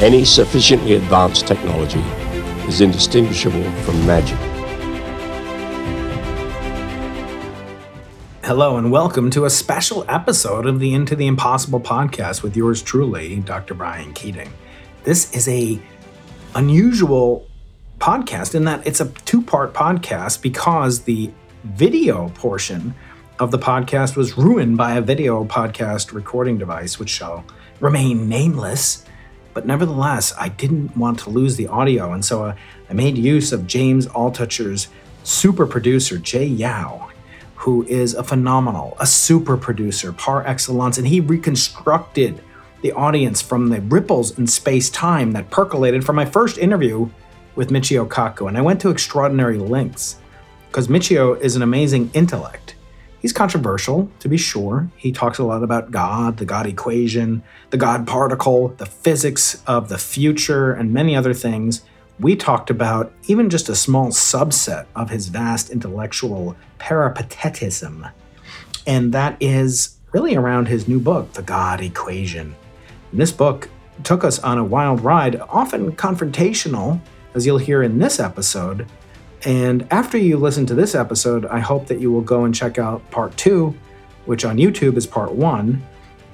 Any sufficiently advanced technology is indistinguishable from magic. Hello, and welcome to a special episode of the Into the Impossible podcast with yours truly, Dr. Brian Keating. This is a unusual podcast in that it's a two-part podcast because the video portion of the podcast was ruined by a video podcast recording device, which shall remain nameless. But nevertheless, I didn't want to lose the audio, and so uh, I made use of James Altucher's super producer, Jay Yao, who is a phenomenal, a super producer par excellence, and he reconstructed the audience from the ripples in space time that percolated from my first interview with Michio Kaku. And I went to extraordinary lengths because Michio is an amazing intellect. He's controversial, to be sure. He talks a lot about God, the God equation, the God particle, the physics of the future, and many other things. We talked about even just a small subset of his vast intellectual peripatetism. And that is really around his new book, The God Equation. And this book took us on a wild ride, often confrontational, as you'll hear in this episode, and after you listen to this episode, I hope that you will go and check out part two, which on YouTube is part one.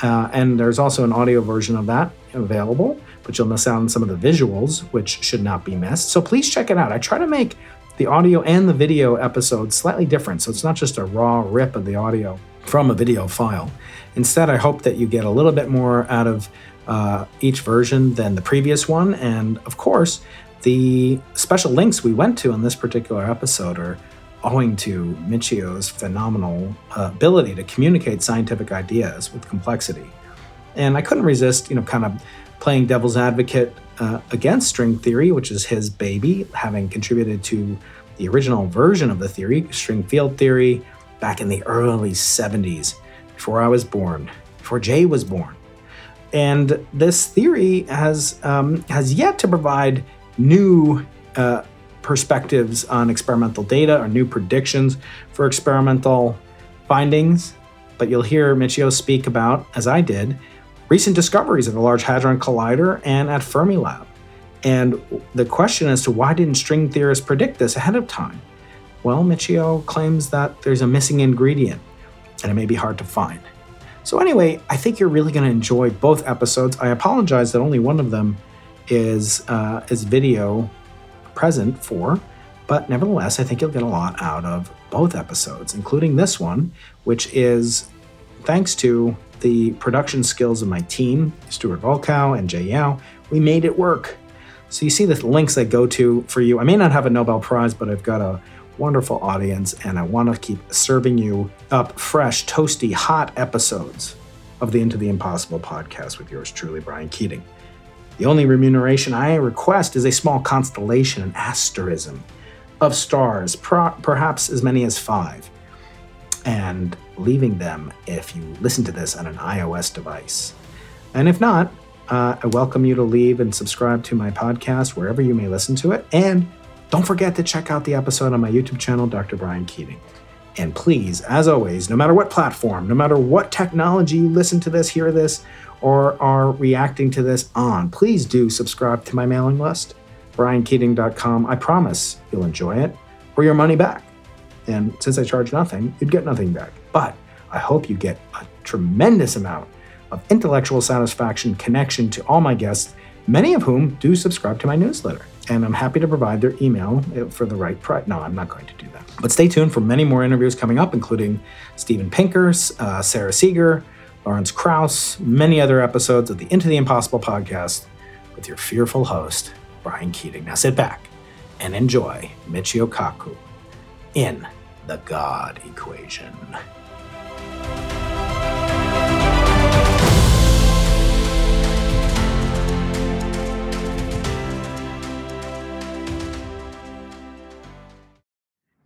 Uh, and there's also an audio version of that available, but you'll miss out on some of the visuals, which should not be missed. So please check it out. I try to make the audio and the video episodes slightly different. So it's not just a raw rip of the audio from a video file. Instead, I hope that you get a little bit more out of uh, each version than the previous one. And of course, the special links we went to in this particular episode are owing to Michio's phenomenal uh, ability to communicate scientific ideas with complexity. And I couldn't resist, you know, kind of playing devil's advocate uh, against string theory, which is his baby, having contributed to the original version of the theory, string field theory, back in the early 70s, before I was born, before Jay was born. And this theory has um, has yet to provide new uh, perspectives on experimental data or new predictions for experimental findings. But you'll hear Michio speak about, as I did, recent discoveries at the Large Hadron Collider and at Fermilab. And the question as to why didn't string theorists predict this ahead of time? Well, Michio claims that there's a missing ingredient and it may be hard to find. So, anyway, I think you're really going to enjoy both episodes. I apologize that only one of them is uh, is video present for, but nevertheless, I think you'll get a lot out of both episodes, including this one, which is thanks to the production skills of my team, Stuart Volkow and Jay Yao. We made it work. So you see the links I go to for you. I may not have a Nobel Prize, but I've got a wonderful audience, and I want to keep serving you up fresh, toasty, hot episodes of the Into the Impossible podcast with yours truly, Brian Keating. The only remuneration I request is a small constellation, an asterism of stars, per- perhaps as many as five, and leaving them if you listen to this on an iOS device. And if not, uh, I welcome you to leave and subscribe to my podcast wherever you may listen to it. And don't forget to check out the episode on my YouTube channel, Dr. Brian Keating. And please, as always, no matter what platform, no matter what technology you listen to this, hear this, or are reacting to this on, please do subscribe to my mailing list, briankeating.com. I promise you'll enjoy it or your money back. And since I charge nothing, you'd get nothing back. But I hope you get a tremendous amount of intellectual satisfaction, connection to all my guests, many of whom do subscribe to my newsletter. And I'm happy to provide their email for the right price. No, I'm not going to do that. But stay tuned for many more interviews coming up, including Steven Pinker, uh, Sara Seager, Lawrence Krauss, many other episodes of the Into the Impossible podcast with your fearful host, Brian Keating. Now sit back and enjoy Michio Kaku in The God Equation.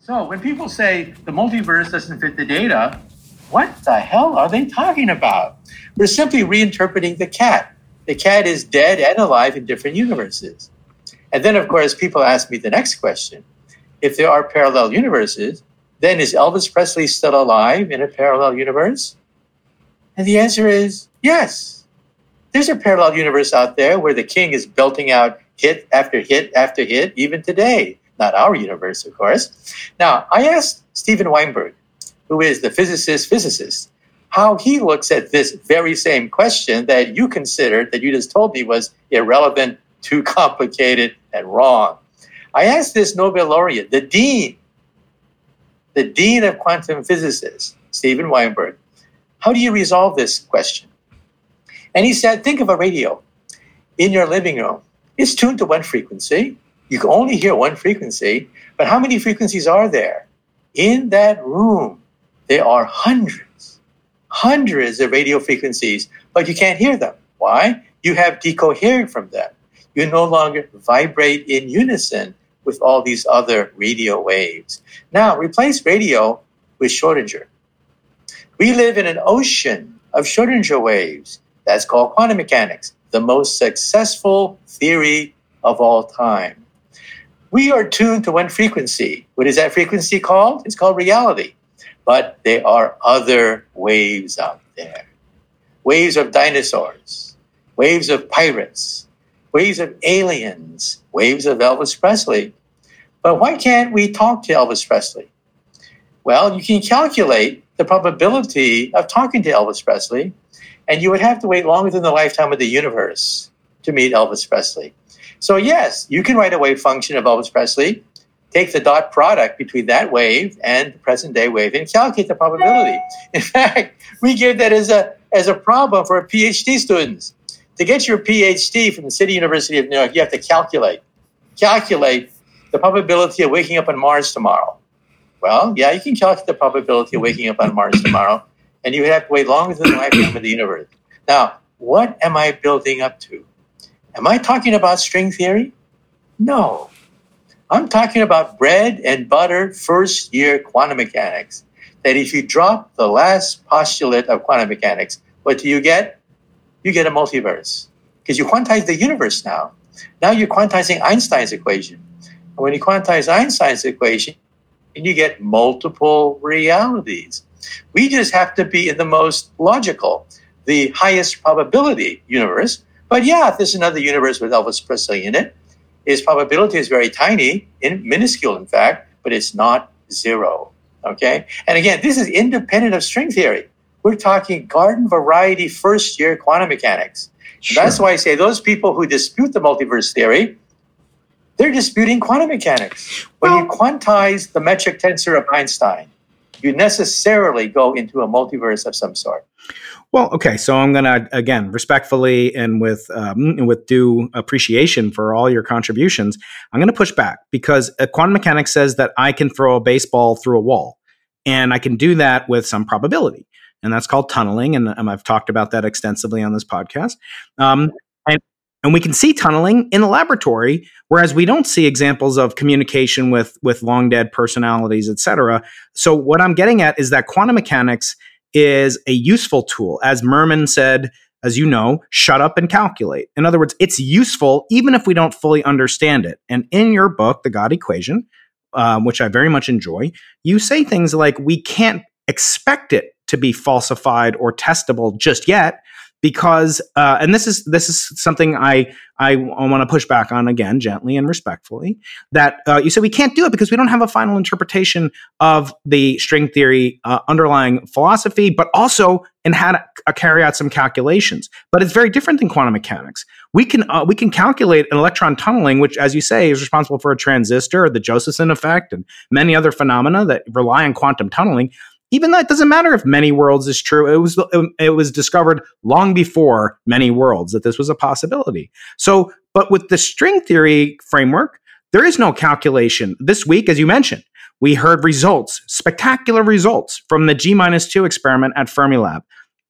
So when people say the multiverse doesn't fit the data, what the hell are they talking about? We're simply reinterpreting the cat. The cat is dead and alive in different universes. And then, of course, people ask me the next question if there are parallel universes, then is Elvis Presley still alive in a parallel universe? And the answer is yes. There's a parallel universe out there where the king is belting out hit after hit after hit, even today. Not our universe, of course. Now, I asked Steven Weinberg, who is the physicist physicist, how he looks at this very same question that you considered, that you just told me was irrelevant, too complicated, and wrong. I asked this Nobel laureate, the dean, the dean of quantum physicists, Steven Weinberg, how do you resolve this question? And he said, think of a radio in your living room. It's tuned to one frequency. You can only hear one frequency, but how many frequencies are there? In that room, there are hundreds, hundreds of radio frequencies, but you can't hear them. Why? You have decoherent from them. You no longer vibrate in unison with all these other radio waves. Now, replace radio with Schrodinger. We live in an ocean of Schrodinger waves. That's called quantum mechanics, the most successful theory of all time. We are tuned to one frequency. What is that frequency called? It's called reality. But there are other waves out there waves of dinosaurs, waves of pirates, waves of aliens, waves of Elvis Presley. But why can't we talk to Elvis Presley? Well, you can calculate the probability of talking to Elvis Presley, and you would have to wait longer than the lifetime of the universe to meet Elvis Presley. So, yes, you can write a wave function of Elvis Presley, take the dot product between that wave and the present day wave, and calculate the probability. In fact, we give that as a, as a problem for PhD students. To get your PhD from the City University of New York, you have to calculate, calculate the probability of waking up on Mars tomorrow. Well, yeah, you can calculate the probability of waking up on Mars tomorrow, and you would have to wait longer than the lifetime of the universe. Now, what am I building up to? Am I talking about string theory? No. I'm talking about bread and butter first year quantum mechanics. That if you drop the last postulate of quantum mechanics, what do you get? You get a multiverse. Because you quantize the universe now. Now you're quantizing Einstein's equation. And when you quantize Einstein's equation, and you get multiple realities. We just have to be in the most logical, the highest probability universe but yeah, if there's another universe with Elvis Presley in it, his probability is very tiny, in, minuscule in fact, but it's not zero. Okay? And again, this is independent of string theory. We're talking garden variety first year quantum mechanics. Sure. That's why I say those people who dispute the multiverse theory, they're disputing quantum mechanics. When well, you quantize the metric tensor of Einstein, you necessarily go into a multiverse of some sort. Well, okay, so I'm gonna again respectfully and with um, with due appreciation for all your contributions, I'm gonna push back because uh, quantum mechanics says that I can throw a baseball through a wall, and I can do that with some probability, and that's called tunneling, and I've talked about that extensively on this podcast. Um, and and we can see tunneling in the laboratory, whereas we don't see examples of communication with with long dead personalities, et cetera. So what I'm getting at is that quantum mechanics is a useful tool. As Mermin said, as you know, shut up and calculate. In other words, it's useful even if we don't fully understand it. And in your book, The God Equation, um, which I very much enjoy, you say things like, we can't expect it to be falsified or testable just yet because uh, and this is this is something I I, want to push back on again gently and respectfully that uh, you said we can't do it because we don't have a final interpretation of the string theory uh, underlying philosophy, but also and how to uh, carry out some calculations. But it's very different than quantum mechanics. We can uh, we can calculate an electron tunneling, which, as you say, is responsible for a transistor, the Josephson effect, and many other phenomena that rely on quantum tunneling even though it doesn't matter if many worlds is true. It was um, it was discovered long before many worlds that this was a possibility. So, but with the string theory framework, there is no calculation. This week, as you mentioned, we heard results, spectacular results from the G minus two experiment at Fermilab.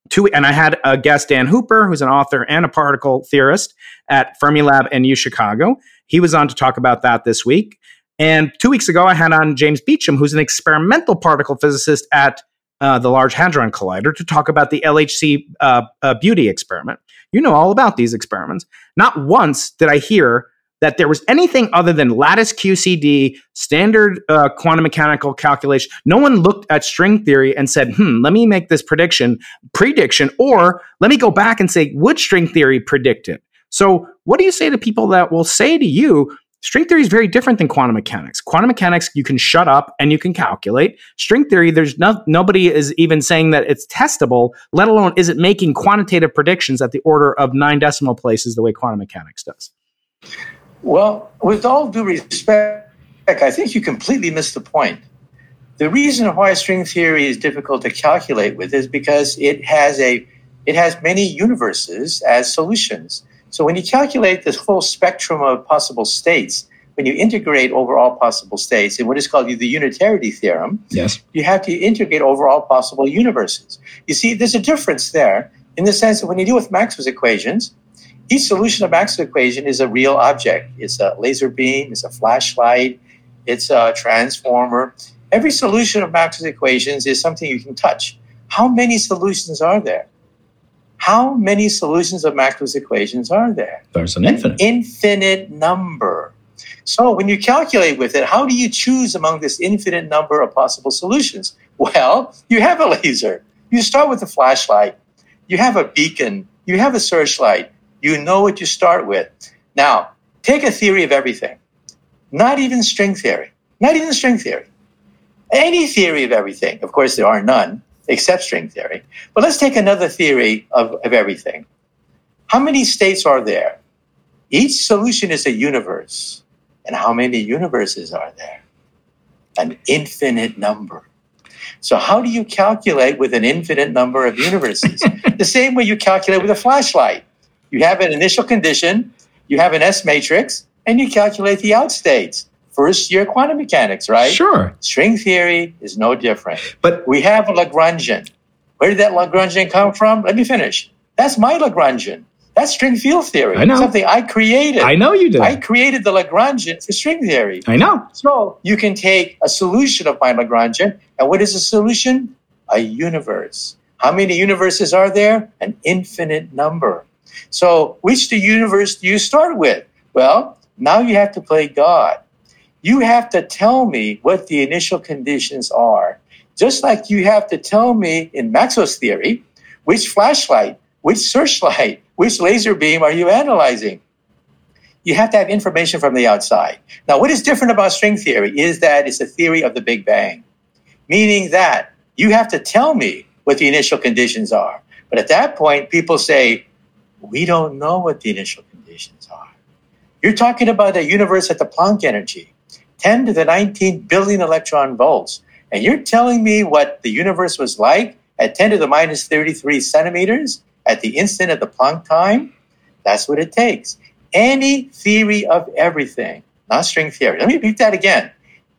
Two, and I had a guest, Dan Hooper, who's an author and a particle theorist at Fermilab and U Chicago. He was on to talk about that this week. And two weeks ago, I had on James Beacham, who's an experimental particle physicist at uh, the Large Hadron Collider, to talk about the LHC uh, uh, beauty experiment. You know all about these experiments. Not once did I hear that there was anything other than lattice QCD, standard uh, quantum mechanical calculation. No one looked at string theory and said, hmm, let me make this prediction, prediction, or let me go back and say, would string theory predict it? So, what do you say to people that will say to you, String theory is very different than quantum mechanics. Quantum mechanics, you can shut up and you can calculate. String theory, there's no, nobody is even saying that it's testable, let alone is it making quantitative predictions at the order of nine decimal places the way quantum mechanics does. Well, with all due respect, I think you completely missed the point. The reason why string theory is difficult to calculate with is because it has a it has many universes as solutions. So when you calculate this whole spectrum of possible states, when you integrate over all possible states in what is called the unitarity theorem, yes. you have to integrate over all possible universes. You see, there's a difference there in the sense that when you deal with Maxwell's equations, each solution of Maxwell's equation is a real object. It's a laser beam, it's a flashlight, it's a transformer. Every solution of Maxwell's equations is something you can touch. How many solutions are there? How many solutions of Maxwell's equations are there? There's an infinite. An infinite number. So when you calculate with it, how do you choose among this infinite number of possible solutions? Well, you have a laser. You start with a flashlight. You have a beacon. You have a searchlight. You know what you start with. Now, take a theory of everything. Not even string theory. Not even string theory. Any theory of everything. Of course, there are none except string theory. But let's take another theory of, of everything. How many states are there? Each solution is a universe. And how many universes are there? An infinite number. So, how do you calculate with an infinite number of universes? the same way you calculate with a flashlight. You have an initial condition, you have an S matrix, and you calculate the outstates first year quantum mechanics, right? Sure. String theory is no different. But we have a Lagrangian. Where did that Lagrangian come from? Let me finish. That's my Lagrangian. That's string field theory. I know. Something I created. I know you did. I created the Lagrangian for string theory. I know. So you can take a solution of my Lagrangian, and what is a solution? A universe. How many universes are there? An infinite number. So which the universe do you start with? Well, now you have to play God you have to tell me what the initial conditions are. Just like you have to tell me in Maxwell's theory, which flashlight, which searchlight, which laser beam are you analyzing? You have to have information from the outside. Now, what is different about string theory is that it's a theory of the Big Bang, meaning that you have to tell me what the initial conditions are. But at that point, people say, we don't know what the initial conditions are. You're talking about a universe at the Planck energy. 10 to the 19 billion electron volts. And you're telling me what the universe was like at 10 to the minus 33 centimeters at the instant of the Planck time? That's what it takes. Any theory of everything, not string theory. Let me repeat that again.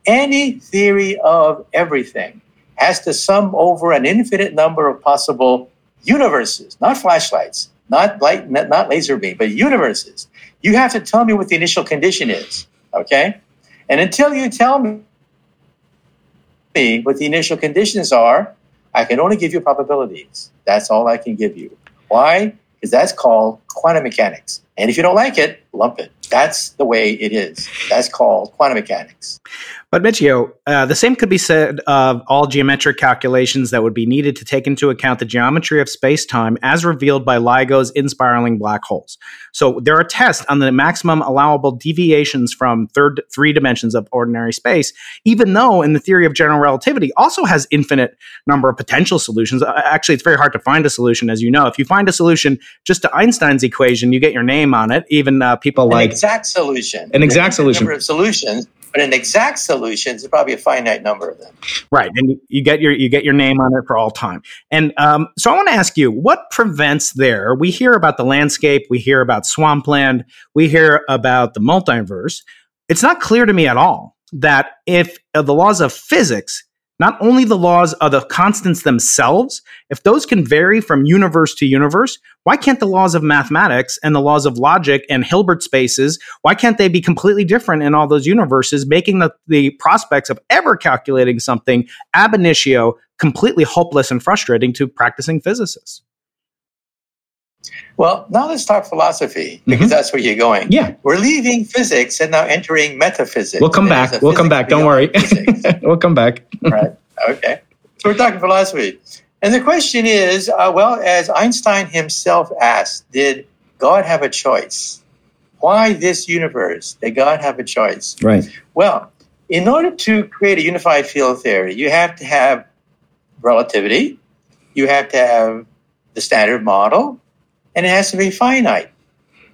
Any theory of everything has to sum over an infinite number of possible universes, not flashlights, not light, not laser beam, but universes. You have to tell me what the initial condition is. Okay? And until you tell me what the initial conditions are, I can only give you probabilities. That's all I can give you. Why? Because that's called quantum mechanics. And if you don't like it, lump it. That's the way it is. That's called quantum mechanics. But Michio, uh, the same could be said of all geometric calculations that would be needed to take into account the geometry of space-time as revealed by LIGO's inspiraling black holes. So there are tests on the maximum allowable deviations from third three dimensions of ordinary space, even though in the theory of general relativity also has infinite number of potential solutions. Uh, actually, it's very hard to find a solution, as you know. If you find a solution just to Einstein's equation, you get your name on it. Even uh, people like exact solution, an exact solution, number of solutions but an exact solution is probably a finite number of them. Right, and you get your you get your name on it for all time. And um, so I want to ask you, what prevents there? We hear about the landscape, we hear about swampland, we hear about the multiverse. It's not clear to me at all that if uh, the laws of physics not only the laws of the constants themselves, if those can vary from universe to universe, why can't the laws of mathematics and the laws of logic and Hilbert spaces, why can't they be completely different in all those universes, making the, the prospects of ever calculating something ab initio completely hopeless and frustrating to practicing physicists? Well, now let's talk philosophy because Mhm. that's where you're going. Yeah. We're leaving physics and now entering metaphysics. We'll come back. We'll come back. Don't worry. we'll come back. right. Okay. So we're talking philosophy. And the question is uh, well, as Einstein himself asked, did God have a choice? Why this universe? Did God have a choice? Right. Well, in order to create a unified field theory, you have to have relativity, you have to have the standard model, and it has to be finite.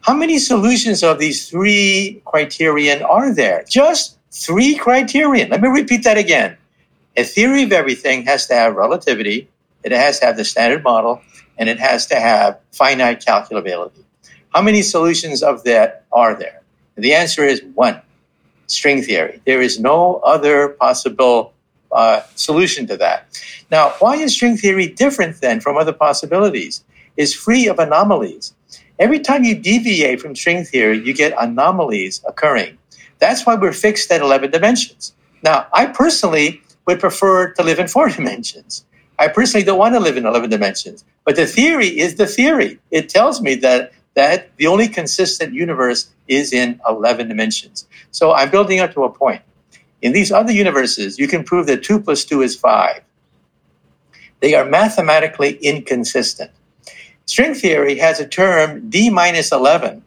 How many solutions of these three criterion are there? Just three criterion. Let me repeat that again. A theory of everything has to have relativity, it has to have the standard model, and it has to have finite calculability. How many solutions of that are there? The answer is one string theory. There is no other possible uh, solution to that. Now, why is string theory different then from other possibilities? It's free of anomalies. Every time you deviate from string theory, you get anomalies occurring. That's why we're fixed at 11 dimensions. Now, I personally would prefer to live in four dimensions. I personally don't want to live in 11 dimensions. But the theory is the theory. It tells me that, that the only consistent universe is in 11 dimensions. So I'm building up to a point. In these other universes, you can prove that 2 plus 2 is 5. They are mathematically inconsistent. String theory has a term d minus 11.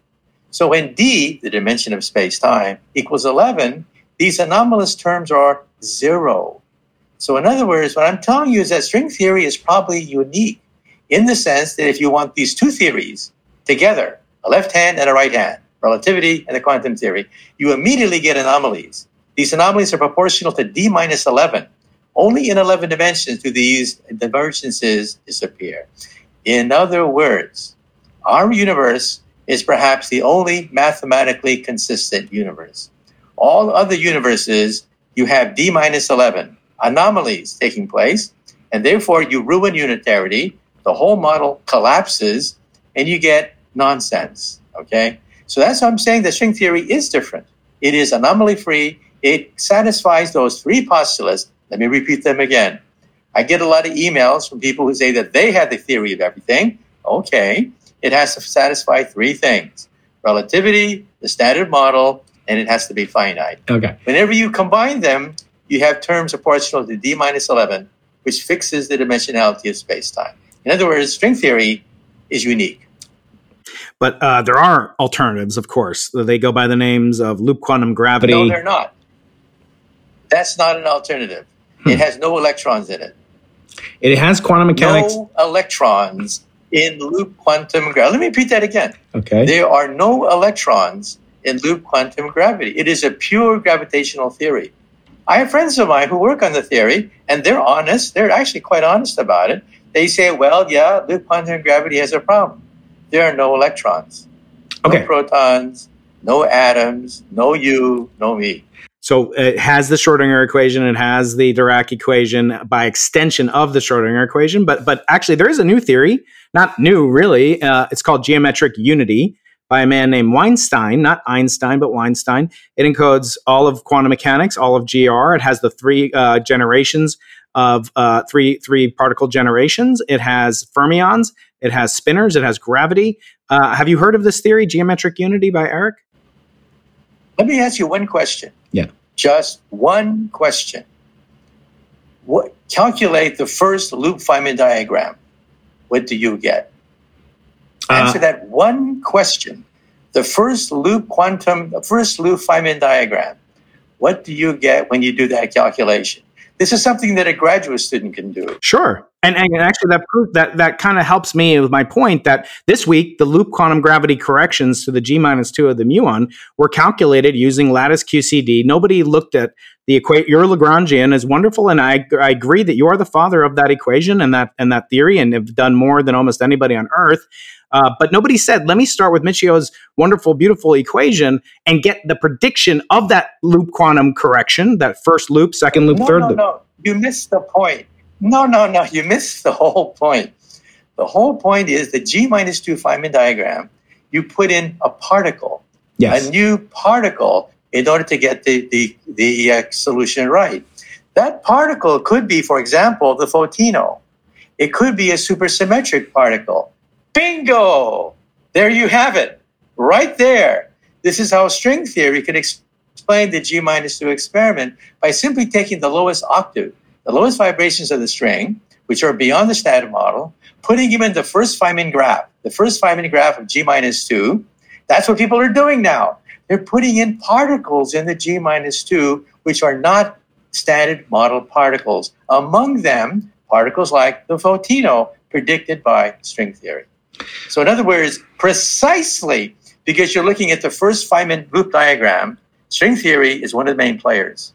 So when d, the dimension of space time, equals 11, these anomalous terms are zero. So, in other words, what I'm telling you is that string theory is probably unique in the sense that if you want these two theories together, a left hand and a right hand, relativity and the quantum theory, you immediately get anomalies. These anomalies are proportional to d minus 11. Only in 11 dimensions do these divergences disappear. In other words, our universe is perhaps the only mathematically consistent universe. All other universes, you have d minus 11 anomalies taking place, and therefore you ruin unitarity. The whole model collapses, and you get nonsense. Okay? So that's why I'm saying the string theory is different. It is anomaly free. It satisfies those three postulates. Let me repeat them again. I get a lot of emails from people who say that they have the theory of everything. Okay, it has to satisfy three things relativity, the standard model, and it has to be finite. Okay. Whenever you combine them, you have terms proportional to d minus 11, which fixes the dimensionality of space time. In other words, string theory is unique. But uh, there are alternatives, of course. They go by the names of loop quantum gravity. No, they're not. That's not an alternative. It has no electrons in it. It has quantum mechanics. No electrons in loop quantum gravity. Let me repeat that again. Okay. There are no electrons in loop quantum gravity. It is a pure gravitational theory. I have friends of mine who work on the theory, and they're honest. They're actually quite honest about it. They say, well, yeah, loop quantum gravity has a problem. There are no electrons, no Okay. protons, no atoms, no you, no me. So it has the Schrodinger equation, it has the Dirac equation by extension of the Schrodinger equation. But but actually, there is a new theory, not new really. Uh, it's called geometric unity by a man named Weinstein, not Einstein, but Weinstein. It encodes all of quantum mechanics, all of GR. It has the three uh, generations of uh, three three particle generations. It has fermions. It has spinors, It has gravity. Uh, have you heard of this theory, geometric unity, by Eric? Let me ask you one question. Yeah. Just one question. What, calculate the first loop Feynman diagram. What do you get? Answer Uh, that one question. The first loop quantum, the first loop Feynman diagram. What do you get when you do that calculation? This is something that a graduate student can do. Sure. And, and actually, that proof that that kind of helps me with my point that this week the loop quantum gravity corrections to the g minus two of the muon were calculated using lattice QCD. Nobody looked at the equation. Your Lagrangian is wonderful, and I, I agree that you are the father of that equation and that and that theory, and have done more than almost anybody on Earth. Uh, but nobody said, let me start with Michio's wonderful, beautiful equation and get the prediction of that loop quantum correction, that first loop, second loop, No, third no, loop. no. You missed the point. No, no, no. You missed the whole point. The whole point is the G minus 2 Feynman diagram, you put in a particle, Yes. a new particle, in order to get the, the, the uh, solution right. That particle could be, for example, the photino. It could be a supersymmetric particle. Bingo! There you have it, right there. This is how string theory can explain the G minus 2 experiment by simply taking the lowest octave, the lowest vibrations of the string, which are beyond the standard model, putting them in the first Feynman graph, the first Feynman graph of G minus 2. That's what people are doing now. They're putting in particles in the G minus 2, which are not standard model particles. Among them, particles like the photino predicted by string theory. So, in other words, precisely because you're looking at the first Feynman loop diagram, string theory is one of the main players.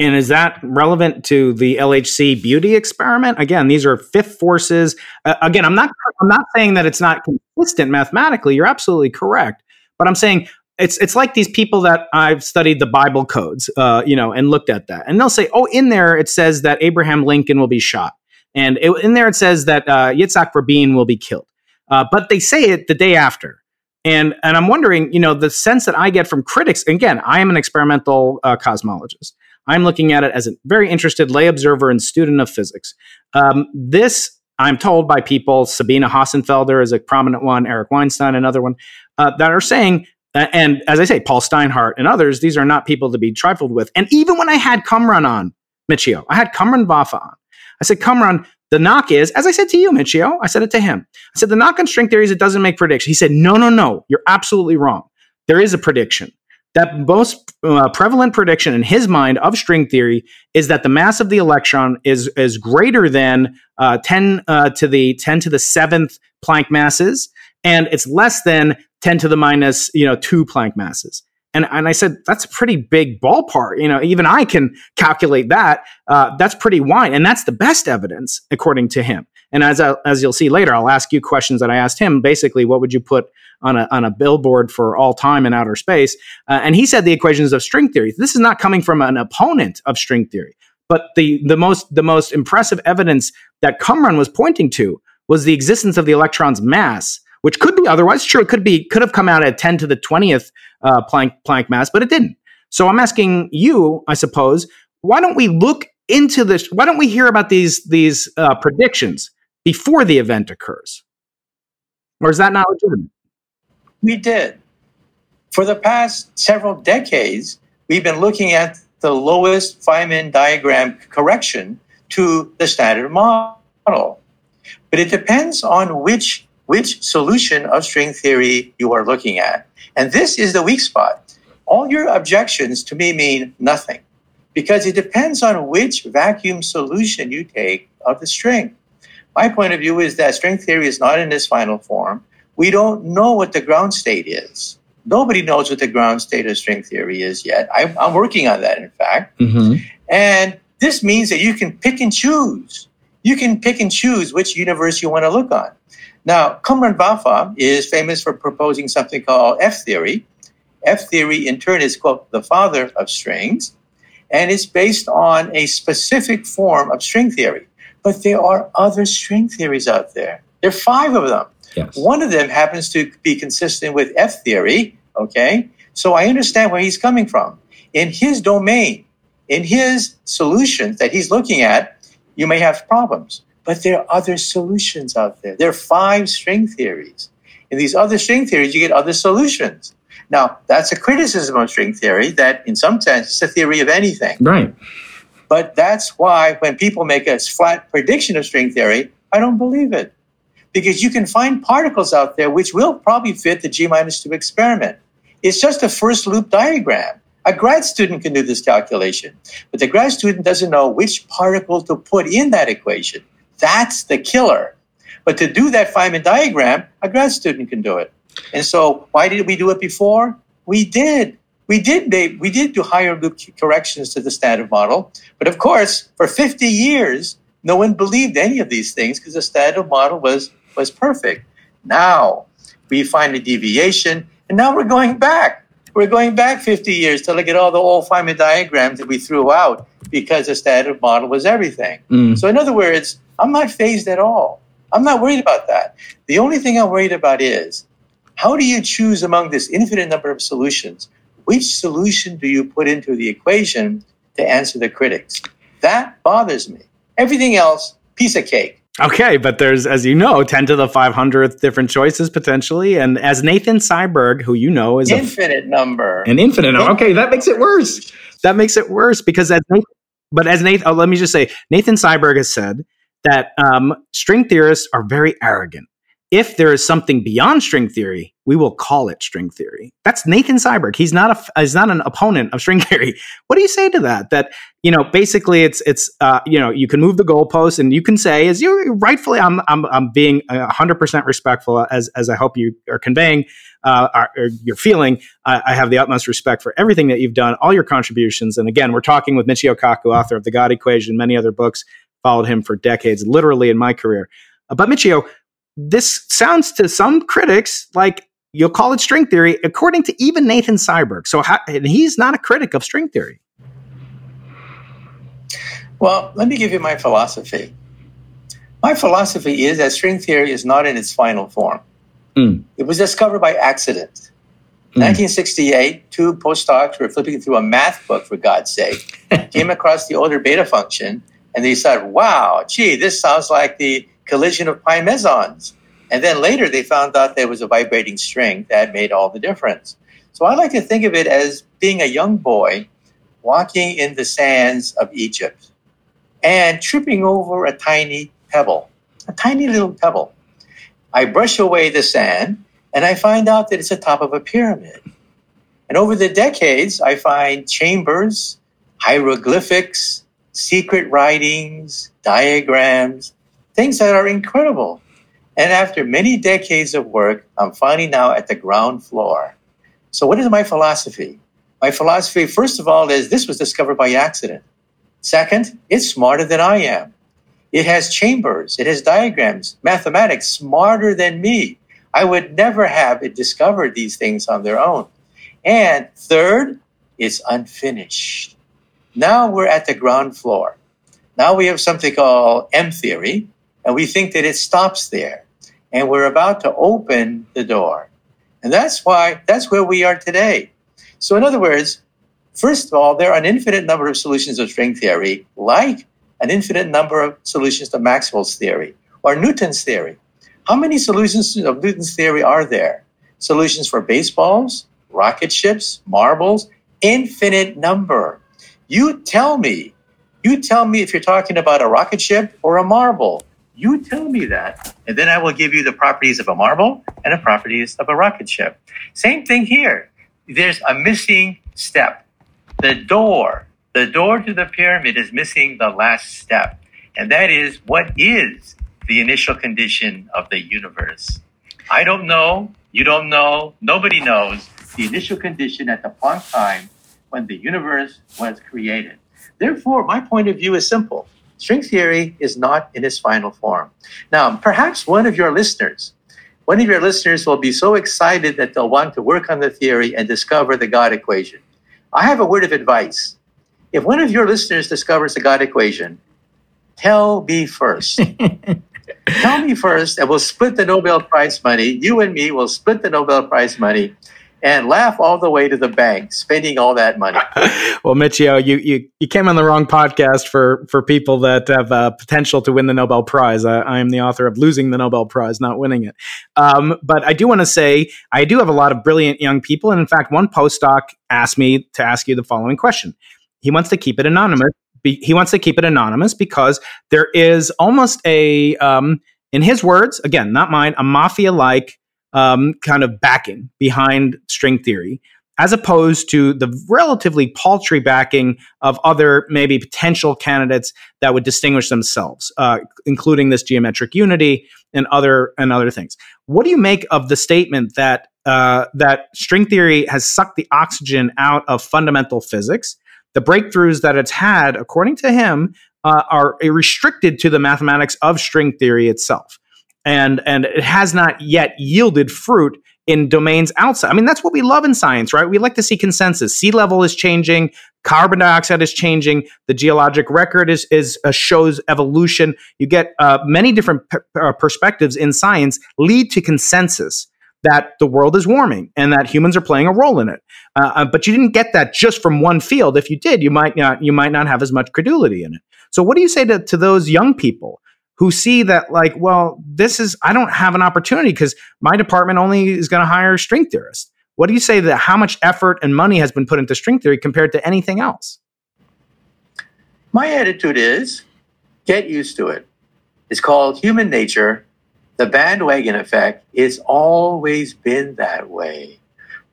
And is that relevant to the LHC beauty experiment? Again, these are fifth forces. Uh, again, I'm not I'm not saying that it's not consistent mathematically. You're absolutely correct. But I'm saying it's it's like these people that I've studied the Bible codes, uh, you know, and looked at that, and they'll say, "Oh, in there it says that Abraham Lincoln will be shot, and it, in there it says that uh, Yitzhak Rabin will be killed," uh, but they say it the day after. And and I'm wondering, you know, the sense that I get from critics. Again, I am an experimental uh, cosmologist. I'm looking at it as a very interested lay observer and student of physics. Um, this, I'm told by people, Sabine Hossenfelder is a prominent one, Eric Weinstein, another one, uh, that are saying, uh, and as I say, Paul Steinhardt and others, these are not people to be trifled with. And even when I had Cumrun on, Michio, I had Cumrun Vafa on. I said, Cumrun, the knock is, as I said to you, Michio, I said it to him. I said, the knock on string theory is it doesn't make predictions. He said, no, no, no, you're absolutely wrong. There is a prediction that most uh, prevalent prediction in his mind of string theory is that the mass of the electron is is greater than uh, 10 uh, to the 10 to the seventh Planck masses, and it's less than 10 to the minus you know two Planck masses. And, and I said, that's a pretty big ballpark. You know, even I can calculate that. Uh, that's pretty wide. And that's the best evidence, according to him. And as, I, as you'll see later, I'll ask you questions that I asked him. Basically, what would you put on a, on a billboard for all time in outer space. Uh, and he said the equations of string theory. This is not coming from an opponent of string theory, but the, the, most, the most impressive evidence that Cumrun was pointing to was the existence of the electron's mass, which could be otherwise. Sure, it could be could have come out at 10 to the 20th uh, Planck, Planck mass, but it didn't. So I'm asking you, I suppose, why don't we look into this? Why don't we hear about these these uh, predictions before the event occurs? Or is that not legitimate? We did. For the past several decades, we've been looking at the lowest Feynman diagram correction to the standard model. But it depends on which, which solution of string theory you are looking at. And this is the weak spot. All your objections to me mean nothing because it depends on which vacuum solution you take of the string. My point of view is that string theory is not in its final form we don't know what the ground state is. Nobody knows what the ground state of string theory is yet. I, am working on that, in fact. Mm-hmm. And this means that you can pick and choose. You can pick and choose which universe you want to look on. Now, Cumrun Vafa is famous for proposing something called F theory. F theory, in turn, is called the father of strings, and it's based on a specific form of string theory. But there are other string theories out there. There are five of them. Yes. One of them happens to be consistent with F theory. Okay. So I understand where he's coming from. In his domain, in his solutions that he's looking at, you may have problems. But there are other solutions out there. There are five string theories. In these other string theories, you get other solutions. Now, that's a criticism of string theory that, in some sense, it's a theory of anything. Right. But that's why when people make a flat prediction of string theory, I don't believe it because you can find particles out there which will probably fit the G minus 2 experiment. It's just a first loop diagram. A grad student can do this calculation, but the grad student doesn't know which particle to put in that equation. That's the killer. But to do that Feynman diagram, a grad student can do it. And so, why did we do it before? We did. We did. We did do higher loop corrections to the standard model, but of course, for 50 years, no one believed any of these things because the standard model was was perfect. Now we find a deviation, and now we're going back. We're going back 50 years to look at all the old Feynman diagrams that we threw out because the standard model was everything. Mm. So, in other words, I'm not fazed at all. I'm not worried about that. The only thing I'm worried about is how do you choose among this infinite number of solutions? Which solution do you put into the equation to answer the critics? That bothers me. Everything else, piece of cake. Okay, but there's, as you know, 10 to the 500th different choices potentially. And as Nathan Seiberg, who you know is an infinite a, number. An infinite number. Okay, that makes it worse. That makes it worse because as Nathan, but as Nathan, oh, let me just say, Nathan Seiberg has said that um, string theorists are very arrogant if there is something beyond string theory, we will call it string theory. That's Nathan Seiberg. He's not a he's not an opponent of string theory. What do you say to that? That you know, basically, it's it's uh, you know, you can move the goalposts, and you can say, as you rightfully, I'm I'm I'm being hundred percent respectful, as as I hope you are conveying, uh, or you're feeling. I, I have the utmost respect for everything that you've done, all your contributions, and again, we're talking with Michio Kaku, author of The God Equation, many other books. Followed him for decades, literally in my career. Uh, but Michio, this sounds to some critics like you'll call it string theory, according to even Nathan Seiberg. So, how, and he's not a critic of string theory. Well, let me give you my philosophy. My philosophy is that string theory is not in its final form. Mm. It was discovered by accident. Mm. 1968, two postdocs were flipping through a math book, for God's sake, came across the Euler beta function, and they said, wow, gee, this sounds like the collision of pi mesons. And then later they found out there was a vibrating string that made all the difference. So I like to think of it as being a young boy walking in the sands of Egypt and tripping over a tiny pebble, a tiny little pebble. I brush away the sand and I find out that it's the top of a pyramid. And over the decades, I find chambers, hieroglyphics, secret writings, diagrams, things that are incredible. And after many decades of work, I'm finally now at the ground floor. So, what is my philosophy? My philosophy, first of all, is this was discovered by accident. Second, it's smarter than I am. It has chambers, it has diagrams, mathematics smarter than me. I would never have it discovered these things on their own. And third, it's unfinished. Now we're at the ground floor. Now we have something called M theory, and we think that it stops there. And we're about to open the door. And that's why, that's where we are today. So, in other words, first of all, there are an infinite number of solutions of string theory, like an infinite number of solutions to Maxwell's theory or Newton's theory. How many solutions of Newton's theory are there? Solutions for baseballs, rocket ships, marbles, infinite number. You tell me, you tell me if you're talking about a rocket ship or a marble. You tell me that, and then I will give you the properties of a marble and the properties of a rocket ship. Same thing here. There's a missing step. The door, the door to the pyramid is missing the last step. And that is what is the initial condition of the universe? I don't know. You don't know. Nobody knows the initial condition at the point time when the universe was created. Therefore, my point of view is simple string theory is not in its final form. Now, perhaps one of your listeners, one of your listeners will be so excited that they'll want to work on the theory and discover the God equation. I have a word of advice. If one of your listeners discovers the God equation, tell me first. tell me first, and we'll split the Nobel Prize money. You and me will split the Nobel Prize money and laugh all the way to the bank, spending all that money. well, Michio, you, you you came on the wrong podcast for for people that have uh, potential to win the Nobel Prize. I, I, am the author of losing the Nobel Prize, not winning it. Um, but I do want to say I do have a lot of brilliant young people, and in fact, one postdoc asked me to ask you the following question. He wants to keep it anonymous. he wants to keep it anonymous because there is almost a, um, in his words, again, not mine, a mafia-like um, kind of backing behind string theory, as opposed to the relatively paltry backing of other maybe potential candidates that would distinguish themselves, uh, including this geometric unity and other and other things. What do you make of the statement that uh, that string theory has sucked the oxygen out of fundamental physics? The breakthroughs that it's had, according to him, uh, are restricted to the mathematics of string theory itself and and it has not yet yielded fruit in domains outside. I mean, that's what we love in science, right? We like to see consensus. Sea level is changing, carbon dioxide is changing, the geologic record is is uh, shows evolution. You get uh, many different uh, perspectives in science lead to consensus that the world is warming and that humans are playing a role in it. Uh, uh, but you didn't get that just from one field. If you did, you might not you might not have as much credulity in it. So, what do you say to, to those young people who see that like, well, this is I don't have an opportunity because my department only is going to hire string theorists. What do you say that how much effort and money has been put into string theory compared to anything else? My attitude is get used to it. It's called human nature. The bandwagon effect. It's always been that way.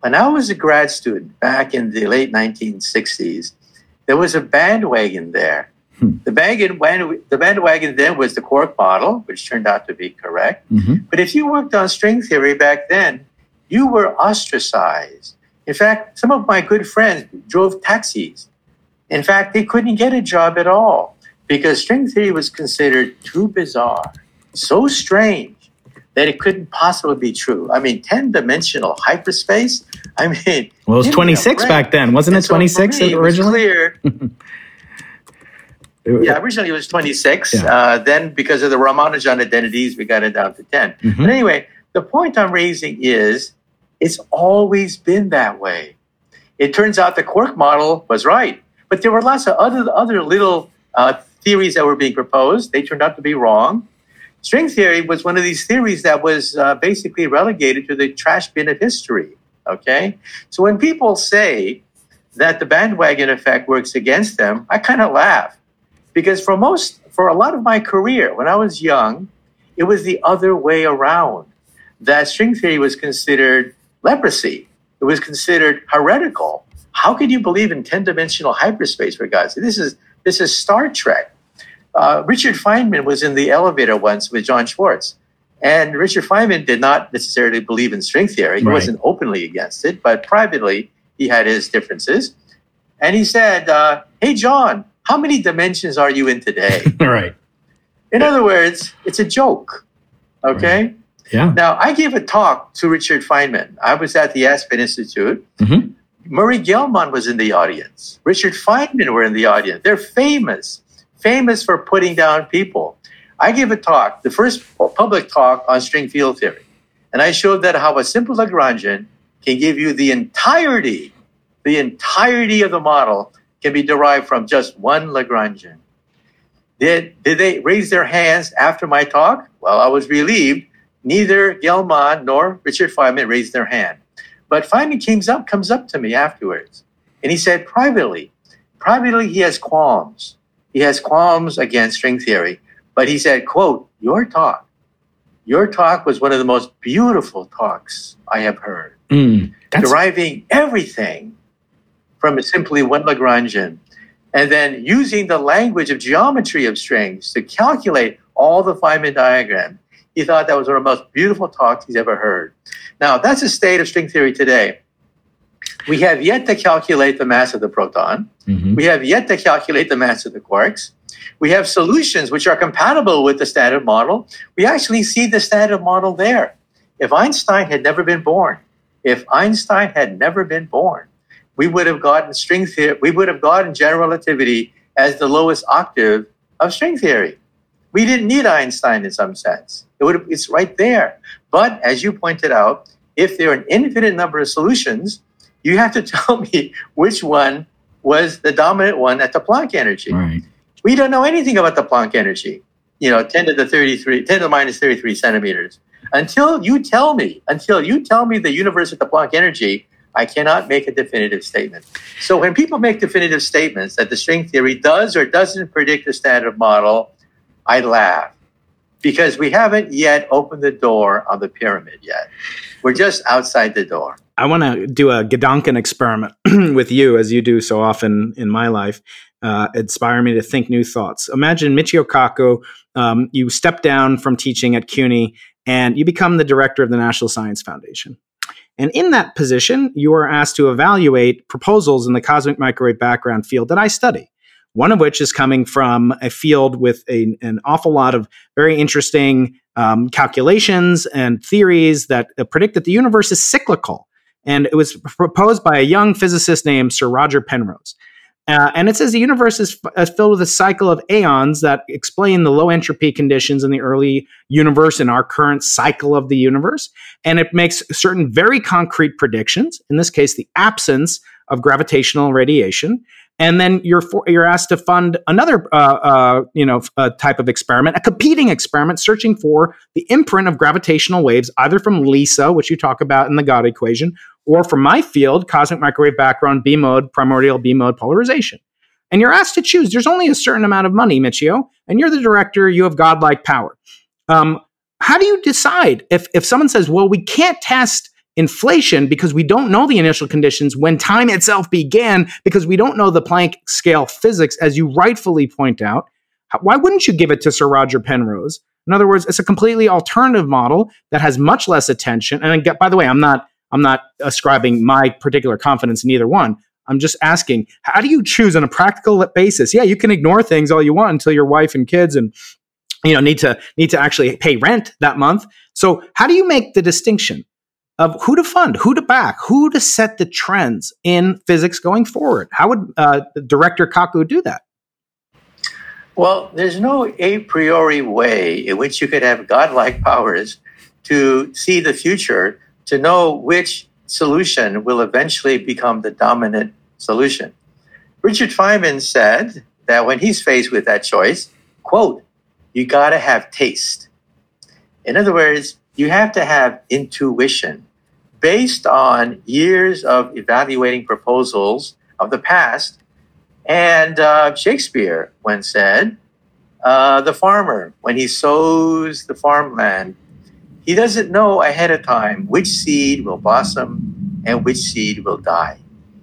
When I was a grad student back in the late 1960s, there was a bandwagon there. Hmm. The, bandwagon, the bandwagon then was the quark model, which turned out to be correct. Mm-hmm. But if you worked on string theory back then, you were ostracized. In fact, some of my good friends drove taxis. In fact, they couldn't get a job at all because string theory was considered too bizarre, so strange that it couldn't possibly be true. I mean, 10 dimensional hyperspace. I mean, well, it was 26 back then, wasn't it? 26 so originally? It yeah, originally it was 26. Yeah. Uh, then, because of the Ramanujan identities, we got it down to 10. Mm-hmm. But anyway, the point I'm raising is it's always been that way. It turns out the quark model was right, but there were lots of other, other little uh, theories that were being proposed. They turned out to be wrong. String theory was one of these theories that was uh, basically relegated to the trash bin of history. Okay? So when people say that the bandwagon effect works against them, I kind of laugh. Because for most, for a lot of my career, when I was young, it was the other way around. That string theory was considered leprosy. It was considered heretical. How could you believe in 10 dimensional hyperspace, for God's sake? This is, this is Star Trek. Uh, Richard Feynman was in the elevator once with John Schwarz. And Richard Feynman did not necessarily believe in string theory. He right. wasn't openly against it, but privately he had his differences. And he said, uh, Hey, John, how many dimensions are you in today? right. In other words, it's a joke. Okay. Right. Yeah. Now, I gave a talk to Richard Feynman. I was at the Aspen Institute. Mm-hmm. Murray Gell-Mann was in the audience. Richard Feynman were in the audience. They're famous famous for putting down people. I gave a talk, the first public talk on string field theory, and I showed that how a simple Lagrangian can give you the entirety, the entirety of the model can be derived from just one Lagrangian. Did, did they raise their hands after my talk? Well, I was relieved. Neither Gell-Mann nor Richard Feynman raised their hand. But Feynman comes up, comes up to me afterwards, and he said privately, privately he has qualms he has qualms against string theory, but he said, quote, your talk, your talk was one of the most beautiful talks I have heard, mm, deriving everything from simply one Lagrangian, and then using the language of geometry of strings to calculate all the Feynman diagram. He thought that was one of the most beautiful talks he's ever heard. Now, that's the state of string theory today. We have yet to calculate the mass of the proton. Mm-hmm. We have yet to calculate the mass of the quarks. We have solutions which are compatible with the standard model. We actually see the standard model there. If Einstein had never been born, if Einstein had never been born, we would have gotten string theory, we would have gotten general relativity as the lowest octave of string theory. We didn't need Einstein in some sense. It would have, it's right there. But as you pointed out, if there are an infinite number of solutions, you have to tell me which one was the dominant one at the Planck energy. Right. We don't know anything about the Planck energy. You know, 10 to the 33, 10 to the minus 33 centimeters. Until you tell me, until you tell me the universe at the Planck energy, I cannot make a definitive statement. So when people make definitive statements that the string theory does or doesn't predict the standard model, I laugh because we haven't yet opened the door on the pyramid yet. We're just outside the door. I want to do a Gedanken experiment with you, as you do so often in my life. Uh, inspire me to think new thoughts. Imagine Michio Kaku, um, you step down from teaching at CUNY and you become the director of the National Science Foundation. And in that position, you are asked to evaluate proposals in the cosmic microwave background field that I study. One of which is coming from a field with a, an awful lot of very interesting um, calculations and theories that uh, predict that the universe is cyclical and it was proposed by a young physicist named Sir Roger Penrose. Uh, and it says the universe is, f- filled with a cycle of aeons that explain the low entropy conditions in the early universe and our current cycle of the universe. And it makes certain very concrete predictions, in this case, the absence of gravitational radiation. And then you're for, you're asked to fund another uh, uh, you know uh, type of experiment, a competing experiment, searching for the imprint of gravitational waves, either from LISA, which you talk about in the God equation, or from my field, cosmic microwave background B mode, primordial B mode polarization. And you're asked to choose. There's only a certain amount of money, Michio, and you're the director. You have godlike power. Um, how do you decide if if someone says, "Well, we can't test"? Inflation because we don't know the initial conditions when time itself began because we don't know the Planck scale physics, as you rightfully point out. Why wouldn't you give it to Sir Roger Penrose? In other words, it's a completely alternative model that has much less attention. And by the way, I'm not I'm not ascribing my particular confidence in either one. I'm just asking, how do you choose on a practical basis? Yeah, you can ignore things all you want until your wife and kids and you know need to need to actually pay rent that month. So how do you make the distinction of who to fund, who to back, who to set the trends in physics going forward. How would uh, Director Kaku do that? Well, there's no a priori way in which you could have godlike powers to see the future, to know which solution will eventually become the dominant solution. Richard Feynman said that when he's faced with that choice, quote, you got to have taste. In other words, you have to have intuition based on years of evaluating proposals of the past. And uh, Shakespeare once said, uh, the farmer, when he sows the farmland, he doesn't know ahead of time which seed will blossom and which seed will die.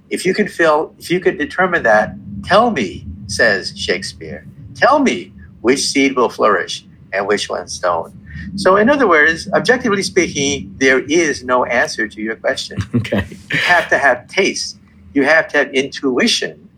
If you could feel, if you could determine that, tell me, says Shakespeare. Tell me which seed will flourish and which ones don't. So, in other words, objectively speaking, there is no answer to your question. Okay. You have to have taste, you have to have intuition.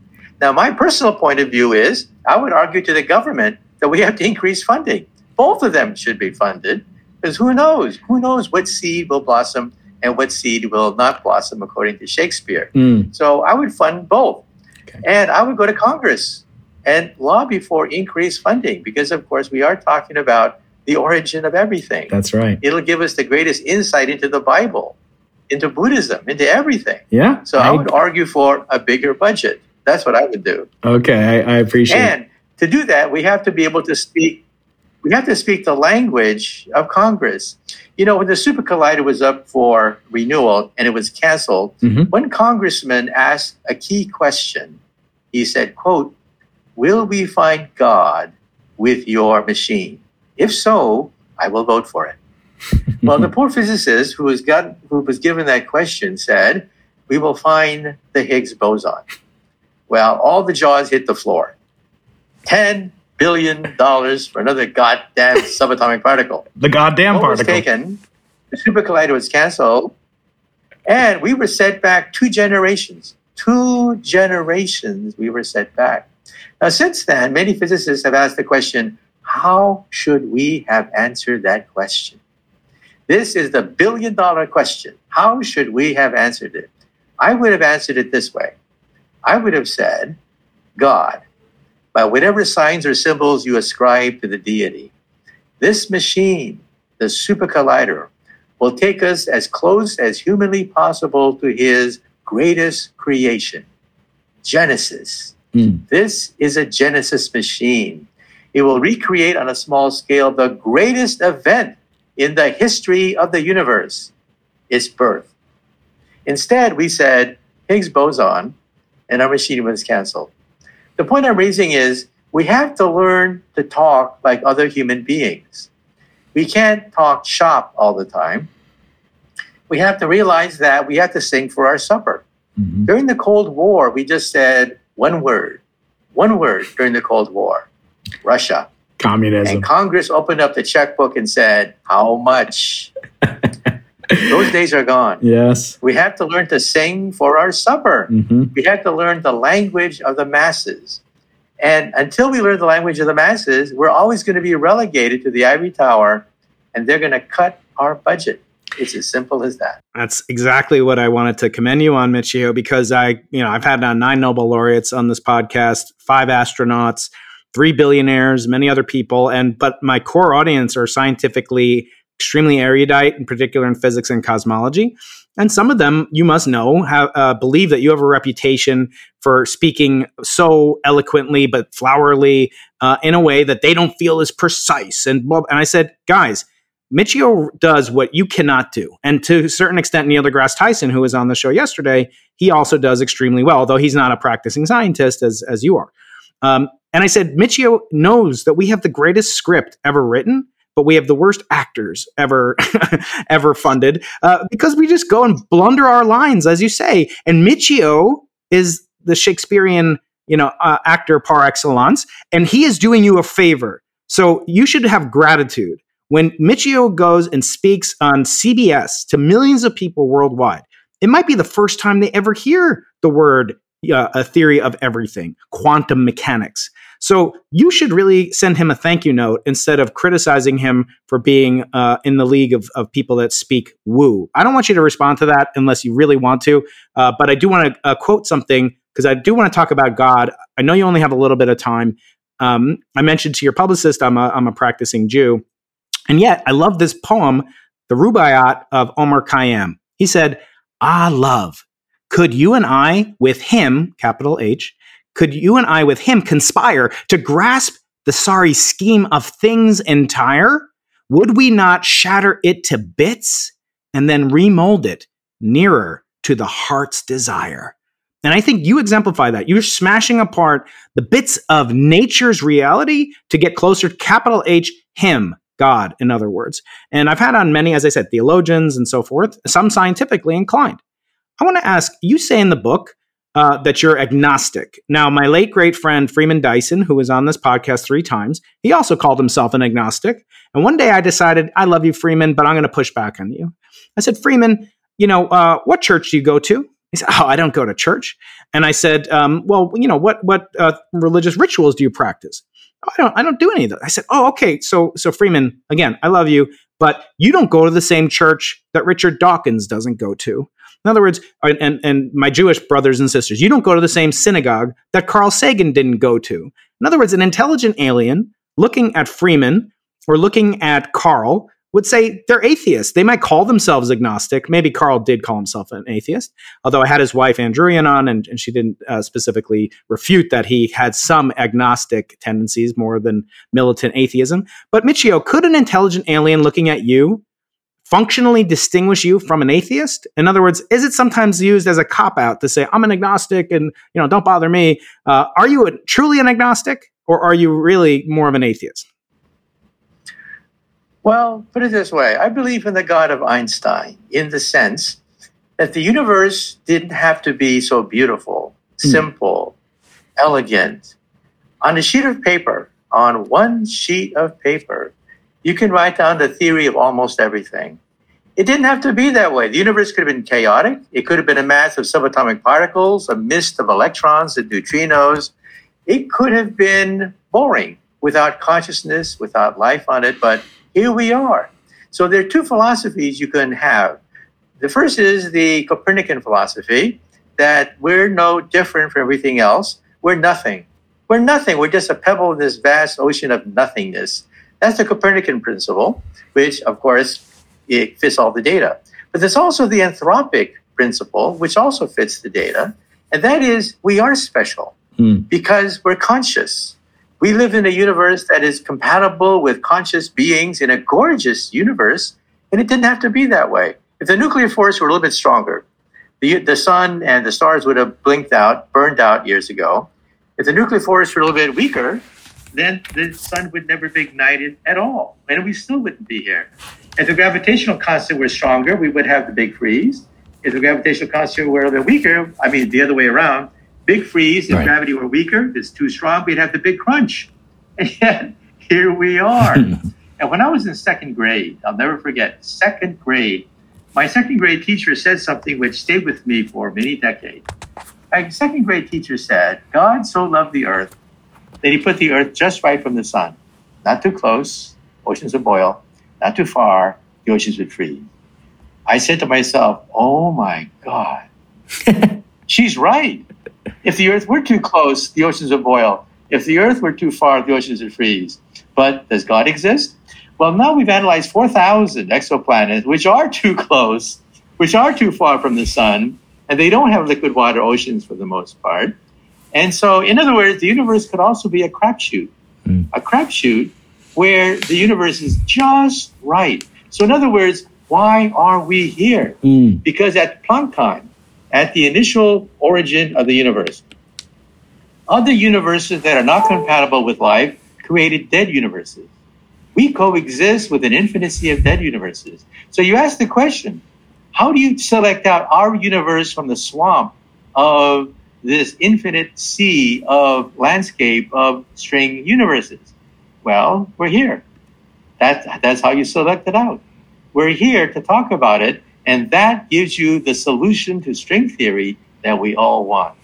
Now, my personal point of view is I would argue to the government that we have to increase funding. Both of them should be funded because who knows? Who knows what seed will blossom and what seed will not blossom, according to Shakespeare. Mm. So, I would fund both. Okay. And I would go to Congress and lobby for increased funding because, of course, we are talking about the origin of everything. That's right. It'll give us the greatest insight into the Bible, into Buddhism, into everything. Yeah. So I, I would argue for a bigger budget. That's what I would do. Okay, I, I appreciate. And to do that, we have to be able to speak. We have to speak the language of Congress. You know, when the Super Collider was up for renewal and it was canceled, mm-hmm. one congressman asked a key question. He said, "quote Will we find God with your machine?" If so, I will vote for it. well, the poor physicist who was got who was given that question said, "We will find the Higgs boson." Well, all the jaws hit the floor. Ten billion dollars for another goddamn subatomic particle. The goddamn what particle. was taken. The super collider was canceled, and we were set back two generations. Two generations we were set back. Now, since then, many physicists have asked the question how should we have answered that question? This is the billion dollar question. How should we have answered it? I would have answered it this way I would have said, God, by whatever signs or symbols you ascribe to the deity, this machine, the super collider, will take us as close as humanly possible to his greatest creation, Genesis. Mm. This is a Genesis machine. It will recreate on a small scale the greatest event in the history of the universe its birth. Instead, we said Higgs boson, and our machine was canceled. The point I'm raising is we have to learn to talk like other human beings. We can't talk shop all the time. We have to realize that we have to sing for our supper. Mm-hmm. During the Cold War, we just said one word, one word during the Cold War Russia. Communism. And Congress opened up the checkbook and said, How much? Those days are gone. Yes. We have to learn to sing for our supper. Mm-hmm. We have to learn the language of the masses. And until we learn the language of the masses, we're always going to be relegated to the ivory tower and they're going to cut our budget. It's as simple as that. That's exactly what I wanted to commend you on, Michio, because I, you know, I've had uh, nine Nobel laureates on this podcast, five astronauts, three billionaires, many other people, and but my core audience are scientifically extremely erudite, in particular in physics and cosmology. And some of them, you must know, have, uh, believe that you have a reputation for speaking so eloquently but flowery uh, in a way that they don't feel is precise. And and I said, guys, Michio does what you cannot do. And to a certain extent, Neil deGrasse Tyson, who was on the show yesterday, he also does extremely well, although he's not a practicing scientist as, as you are. Um, and I said, Michio knows that we have the greatest script ever written, but we have the worst actors ever ever funded uh, because we just go and blunder our lines, as you say. And Michio is the Shakespearean, you know, uh, actor par excellence, and he is doing you a favor. So you should have gratitude when Michio goes and speaks on CBS to millions of people worldwide. It might be the first time they ever hear the word uh, a theory of everything, quantum mechanics. So you should really send him a thank you note instead of criticizing him for being uh, in the league of, of people that speak woo. I don't want you to respond to that unless you really want to, uh, but I do want to uh, quote something because I do want to talk about God. I know you only have a little bit of time. Um, I mentioned to your publicist I'm a, I'm a practicing Jew, and yet I love this poem, the Rubaiyat of Omar Khayyam. He said, Ah, love, could you and I, with him, capital H, could you and I, with him, conspire to grasp the sorry scheme of things entire? Would we not shatter it to bits and then remold it nearer to the heart's desire? And I think you exemplify that. You're smashing apart the bits of nature's reality to get closer to capital H, Him, God, in other words. And I've had on many, as I said, theologians and so forth, some scientifically inclined. I want to ask you say in the book uh, that you're agnostic. Now, my late great friend Freeman Dyson, who was on this podcast three times, he also called himself an agnostic. And one day I decided, I love you, Freeman, but I'm going to push back on you. I said, Freeman, you know, uh, what church do you go to? He said, Oh, I don't go to church. And I said, um, Well, you know, what what uh, religious rituals do you practice? Oh, I don't I don't do any of that. I said, Oh, okay. So so Freeman, again, I love you, but you don't go to the same church that Richard Dawkins doesn't go to. In other words, and, and my Jewish brothers and sisters, you don't go to the same synagogue that Carl Sagan didn't go to. In other words, an intelligent alien looking at Freeman or looking at Carl would say they're atheists. They might call themselves agnostic. Maybe Carl did call himself an atheist, although I had his wife Ann Druyan on, and, and she didn't uh, specifically refute that he had some agnostic tendencies more than militant atheism. But Michio, could an intelligent alien looking at you functionally distinguish you from an atheist? In other words, is it sometimes used as a cop out to say I'm an agnostic and you know don't bother me? Uh, are you a, truly an agnostic, or are you really more of an atheist? Well, put it this way: I believe in the God of Einstein in the sense that the universe didn't have to be so beautiful, mm. simple, elegant. On a sheet of paper, on one sheet of paper, you can write down the theory of almost everything. It didn't have to be that way. The universe could have been chaotic. It could have been a mass of subatomic particles, a mist of electrons and neutrinos. It could have been boring without consciousness, without life on it, but here we are. So there are two philosophies you can have. The first is the Copernican philosophy that we're no different from everything else. We're nothing. We're nothing. We're just a pebble in this vast ocean of nothingness. That's the Copernican principle, which, of course, it fits all the data. But there's also the anthropic principle, which also fits the data, and that is we are special mm. because we're conscious. We live in a universe that is compatible with conscious beings in a gorgeous universe, and it didn't have to be that way. If the nuclear force were a little bit stronger, the, the sun and the stars would have blinked out, burned out years ago. If the nuclear force were a little bit weaker, then the sun would never be ignited at all, and we still wouldn't be here. If the gravitational constant were stronger, we would have the big freeze. If the gravitational constant were a little bit weaker, I mean the other way around, big freeze. If right. gravity were weaker, if it's too strong, we'd have the big crunch. And yet here we are. and when I was in second grade, I'll never forget, second grade, my second grade teacher said something which stayed with me for many decades. My second grade teacher said, God so loved the earth that he put the earth just right from the sun. Not too close, oceans would boil. Not too far, the oceans would freeze. I said to myself, oh my God, she's right. If the earth were too close, the oceans would boil. If the earth were too far, the oceans would freeze. But does God exist? Well, now we've analyzed 4,000 exoplanets, which are too close, which are too far from the sun, and they don't have liquid water oceans for the most part. And so, in other words, the universe could also be a crapshoot, mm. a crapshoot where the universe is just right. So, in other words, why are we here? Mm. Because at Planck time, at the initial origin of the universe, other universes that are not compatible with life created dead universes. We coexist with an infinity of dead universes. So you ask the question how do you select out our universe from the swamp of this infinite sea of landscape of string universes? Well, we're here. That, that's how you select it out. We're here to talk about it, and that gives you the solution to string theory that we all want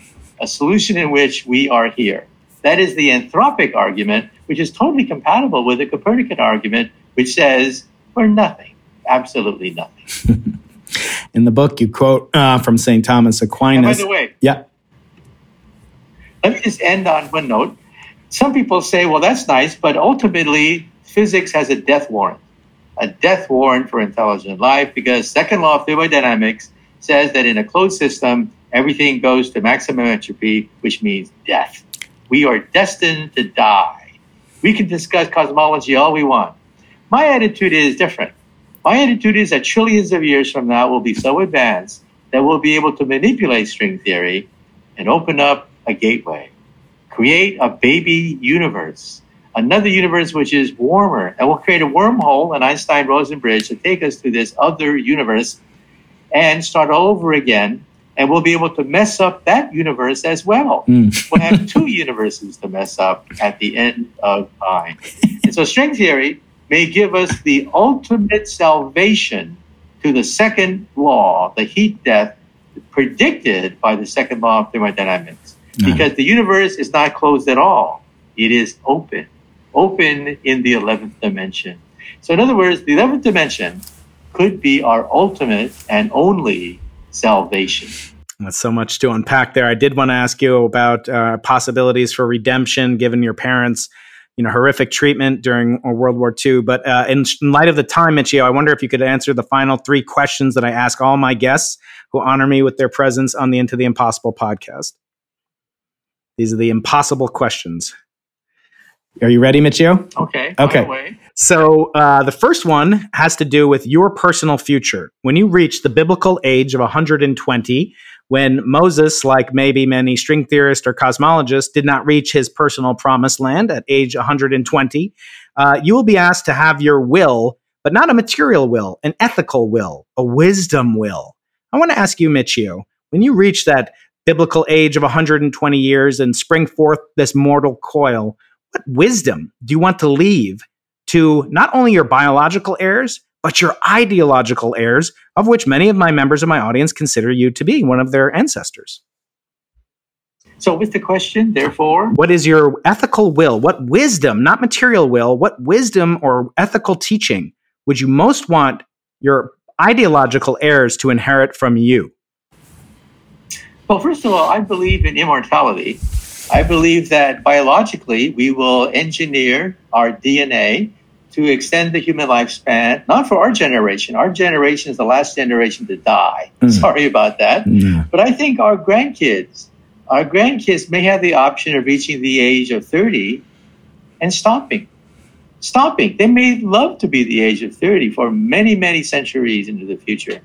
a solution in which we are here. That is the anthropic argument, which is totally compatible with the Copernican argument, which says we're nothing, absolutely nothing. in the book, you quote uh, from St. Thomas Aquinas. And by the way, yeah. Let me just end on one note. Some people say, well, that's nice, but ultimately, physics has a death warrant, a death warrant for intelligent life, because second law of thermodynamics says that in a closed system, everything goes to maximum entropy, which means death. We are destined to die. We can discuss cosmology all we want. My attitude is different. My attitude is that trillions of years from now, we'll be so advanced that we'll be able to manipulate string theory and open up a gateway, create a baby universe, another universe which is warmer, and we'll create a wormhole, an Einstein Rosen bridge, to take us to this other universe and start over again and we'll be able to mess up that universe as well. Mm. we'll have two universes to mess up at the end of time. And so string theory may give us the ultimate salvation to the second law, the heat death predicted by the second law of thermodynamics. Because the universe is not closed at all. It is open, open in the 11th dimension. So in other words, the 11th dimension could be our ultimate and only salvation. That's so much to unpack there. I did want to ask you about uh, possibilities for redemption given your parents' you know horrific treatment during uh, World War II. But uh, in, in, light of the time, Michio, I wonder if you could answer the final three questions that I ask all my guests who honor me with their presence on the Into the Impossible podcast. These are the impossible questions. Are you ready, Michio? Okay. Okay. So uh, the first one has to do with your personal future. When you reach the biblical age of 120, when Moses, like maybe many string theorists or cosmologists, did not reach his personal promised land at age 120, uh, you will be asked to have your will, but not a material will, an ethical will, a wisdom will. I want to ask you, Michio, when you reach that biblical age of 120 years and spring forth this mortal coil, what wisdom do you want to leave to not only your biological heirs, but your ideological heirs, of which many of my members of my audience consider you to be one of their ancestors. So, with the question, therefore, what is your ethical will? What wisdom, not material will, what wisdom or ethical teaching would you most want your ideological heirs to inherit from you? Well, first of all, I believe in immortality. I believe that biologically we will engineer our DNA to extend the human lifespan, not for our generation. Our generation is the last generation to die. Mm. Sorry about that. But I think our grandkids, our grandkids may have the option of reaching the age of 30 and stopping. Stopping. They may love to be the age of 30 for many, many centuries into the future.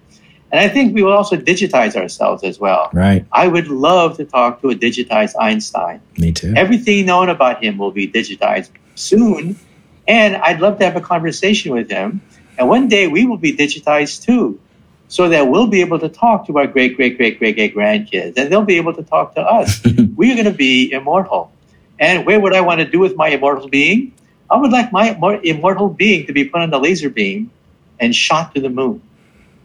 And I think we will also digitize ourselves as well. Right. I would love to talk to a digitized Einstein. Me too. Everything known about him will be digitized soon and I'd love to have a conversation with him. And one day we will be digitized too, so that we'll be able to talk to our great, great, great, great, great grandkids, and they'll be able to talk to us. we are going to be immortal. And where would I want to do with my immortal being? I would like my immortal being to be put on the laser beam and shot to the moon.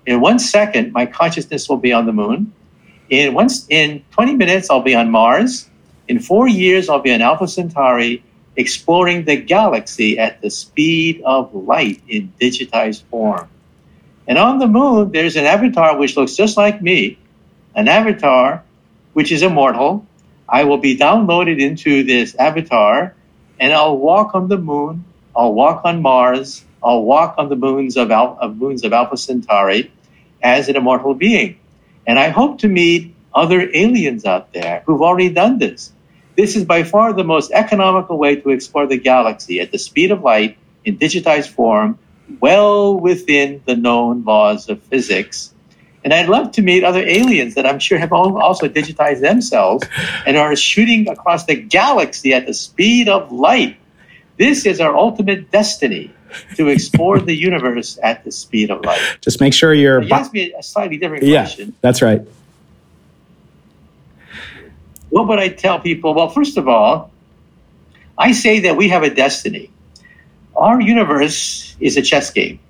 In one second, my consciousness will be on the moon. In once in 20 minutes, I'll be on Mars. In four years, I'll be on Alpha Centauri exploring the galaxy at the speed of light in digitized form. And on the moon, there's an avatar which looks just like me, an avatar which is immortal. I will be downloaded into this avatar and I'll walk on the moon, I'll walk on Mars, I'll walk on the moons of, Al- of moons of Alpha Centauri as an immortal being. And I hope to meet other aliens out there who've already done this. This is by far the most economical way to explore the galaxy at the speed of light in digitized form, well within the known laws of physics. And I'd love to meet other aliens that I'm sure have also digitized themselves and are shooting across the galaxy at the speed of light. This is our ultimate destiny to explore the universe at the speed of light. Just make sure you're. You asked me a slightly different yeah, question. That's right. What would I tell people? Well, first of all, I say that we have a destiny. Our universe is a chess game.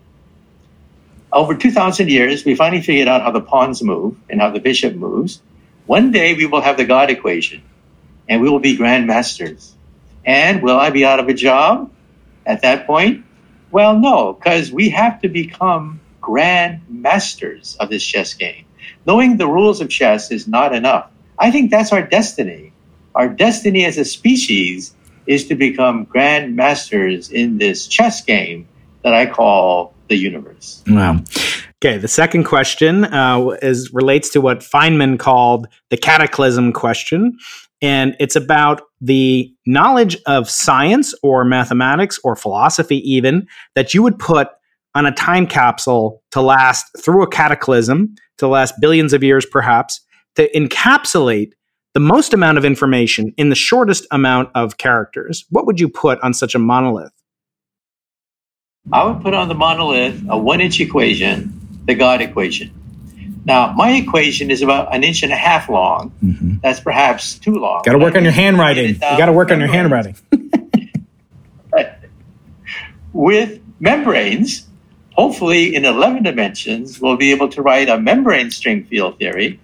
Over 2,000 years, we finally figured out how the pawns move and how the bishop moves. One day we will have the God equation and we will be grandmasters. And will I be out of a job at that point? Well, no, because we have to become grand masters of this chess game. Knowing the rules of chess is not enough. I think that's our destiny. Our destiny as a species is to become grand masters in this chess game that I call the universe. Wow. Okay, the second question uh, is relates to what Feynman called the cataclysm question, and it's about the knowledge of science or mathematics or philosophy, even that you would put on a time capsule to last through a cataclysm, to last billions of years perhaps, to encapsulate the most amount of information in the shortest amount of characters. What would you put on such a monolith? I would put on the monolith a one inch equation, the God equation. Now, my equation is about an inch and a half long. Mm-hmm. That's perhaps too long. Got to work on your handwriting. You got to work on your handwriting. With membranes, hopefully in 11 dimensions, we'll be able to write a membrane string field theory,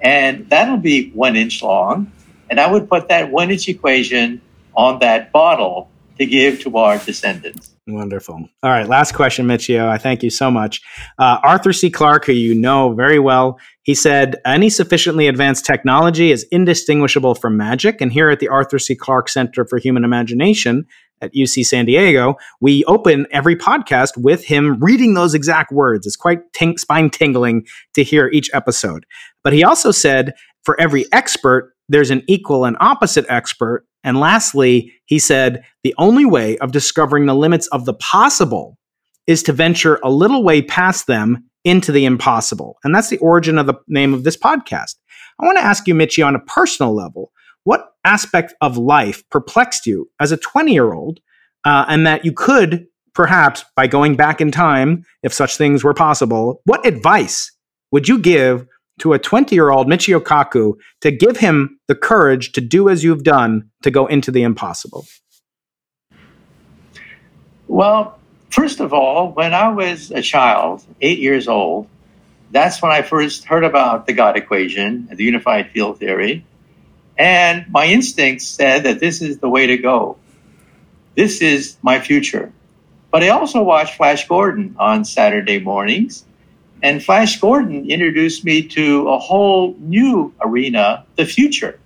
and that'll be one inch long. And I would put that one inch equation on that bottle to give to our descendants. Wonderful. All right, last question, Michio. I thank you so much. Uh, Arthur C. Clarke, who you know very well, he said, Any sufficiently advanced technology is indistinguishable from magic. And here at the Arthur C. Clarke Center for Human Imagination at UC San Diego, we open every podcast with him reading those exact words. It's quite ting- spine tingling to hear each episode. But he also said, For every expert, there's an equal and opposite expert and lastly, he said, the only way of discovering the limits of the possible is to venture a little way past them into the impossible. And that's the origin of the name of this podcast. I want to ask you, Michio, on a personal level, what aspect of life perplexed you as a 20 year old, uh, and that you could perhaps, by going back in time, if such things were possible, what advice would you give to a 20 year old Michio Kaku to give him the courage to do as you've done to go into the impossible? Well, first of all, when I was a child, eight years old, that's when I first heard about the God equation, the unified field theory. And my instincts said that this is the way to go. This is my future. But I also watched Flash Gordon on Saturday mornings and Flash Gordon introduced me to a whole new arena, the future.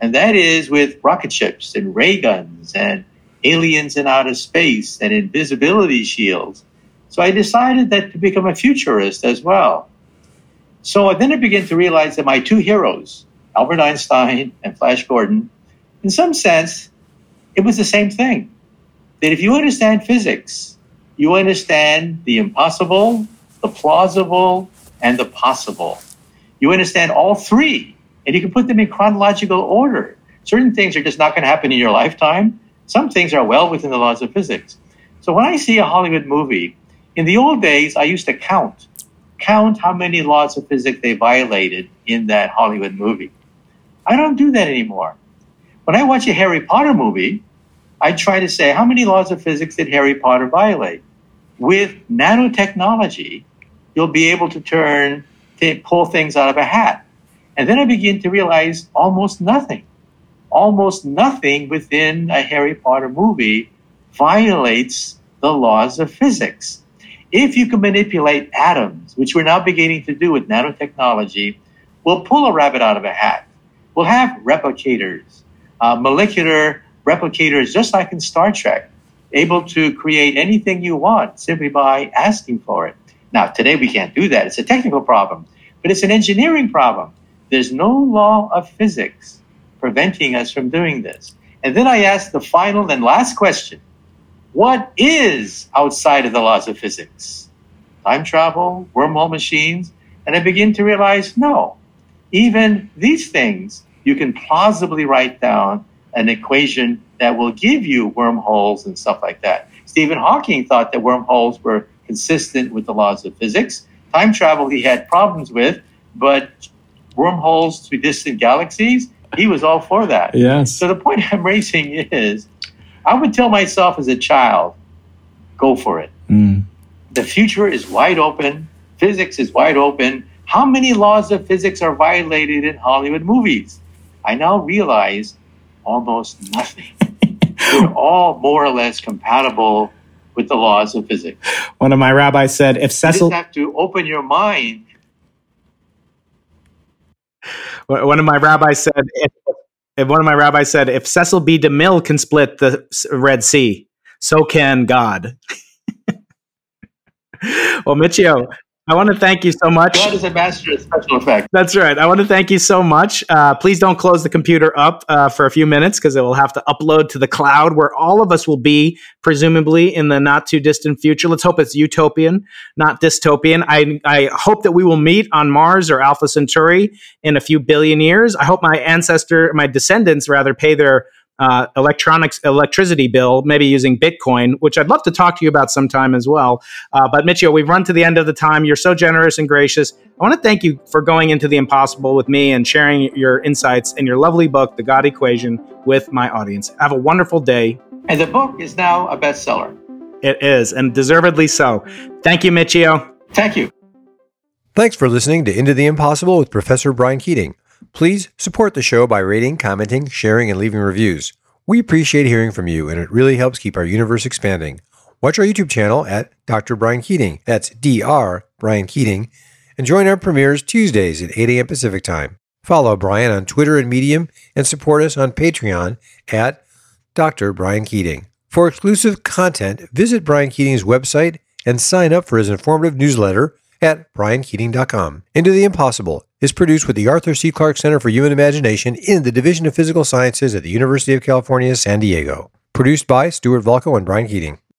And that is with rocket ships and ray guns and aliens in outer space and invisibility shields. So I decided that to become a futurist as well. So then I began to realize that my two heroes, Albert Einstein and Flash Gordon, in some sense, it was the same thing. That if you understand physics, you understand the impossible the plausible, and the possible. You understand all three, and you can put them in chronological order. Certain things are just not going to happen in your lifetime. Some things are well within the laws of physics. So when I see a Hollywood movie, in the old days, I used to count, count how many laws of physics they violated in that Hollywood movie. I don't do that anymore. When I watch a Harry Potter movie, I try to say, how many laws of physics did Harry Potter violate? With nanotechnology, you'll be able to turn, to pull things out of a hat. And then I begin to realize almost nothing, almost nothing within a Harry Potter movie violates the laws of physics. If you can manipulate atoms, which we're now beginning to do with nanotechnology, we'll pull a rabbit out of a hat. We'll have replicators, uh, molecular replicators, just like in Star Trek. able to create anything you want simply by asking for it. Now, today we can't do that. It's a technical problem, but it's an engineering problem. There's no law of physics preventing us from doing this. And then I ask the final and last question What is outside of the laws of physics? Time travel, wormhole machines? And I begin to realize no, even these things you can plausibly write down an equation that will give you wormholes and stuff like that. Stephen Hawking thought that wormholes were consistent with the laws of physics. Time travel he had problems with, but wormholes to distant galaxies, he was all for that. Yes. So the point I'm raising is I would tell myself as a child, go for it. Mm. The future is wide open, physics is wide open. How many laws of physics are violated in Hollywood movies? I now realize almost nothing. They're all more or less compatible with the laws of physics. One of my rabbis said, if You Cecil, just have to open your mind. one of my rabbis said, if, if one of my rabbis said, if Cecil B. DeMille can split the Red Sea, so can God. well, Michio, I want to thank you so much. God is a master of special effects. That's right. I want to thank you so much. Uh, please don't close the computer up uh, for a few minutes because it will have to upload to the cloud where all of us will be, presumably in the not too distant future. Let's hope it's utopian, not dystopian. I, I hope that we will meet on Mars or Alpha Centauri in a few billion years. I hope my ancestor, my descendants rather, pay their uh, electronics electricity bill, maybe using Bitcoin, which I'd love to talk to you about sometime as well. Uh, but Michio, we've run to the end of the time. You're so generous and gracious. I want to thank you for going into the impossible with me and sharing your insights and your lovely book, The God Equation, with my audience. Have a wonderful day. And the book is now a bestseller. It is, and deservedly so. Thank you, Michio. Thank you. Thanks for listening to Into the Impossible with Professor Brian Keating. Please support the show by rating, commenting, sharing, and leaving reviews. We appreciate hearing from you, and it really helps keep our universe expanding. Watch our YouTube channel at Dr. Brian Keating. That's Dr. Brian Keating. And join our premieres Tuesdays at 8 a.m. Pacific Time. Follow Brian on Twitter and Medium, and support us on Patreon at Dr. Brian Keating. For exclusive content, visit Brian Keating's website and sign up for his informative newsletter at briankeating.com. Into the Impossible is produced with the Arthur C. Clarke Center for Human Imagination in the Division of Physical Sciences at the University of California, San Diego. Produced by Stuart Volko and Brian Keating.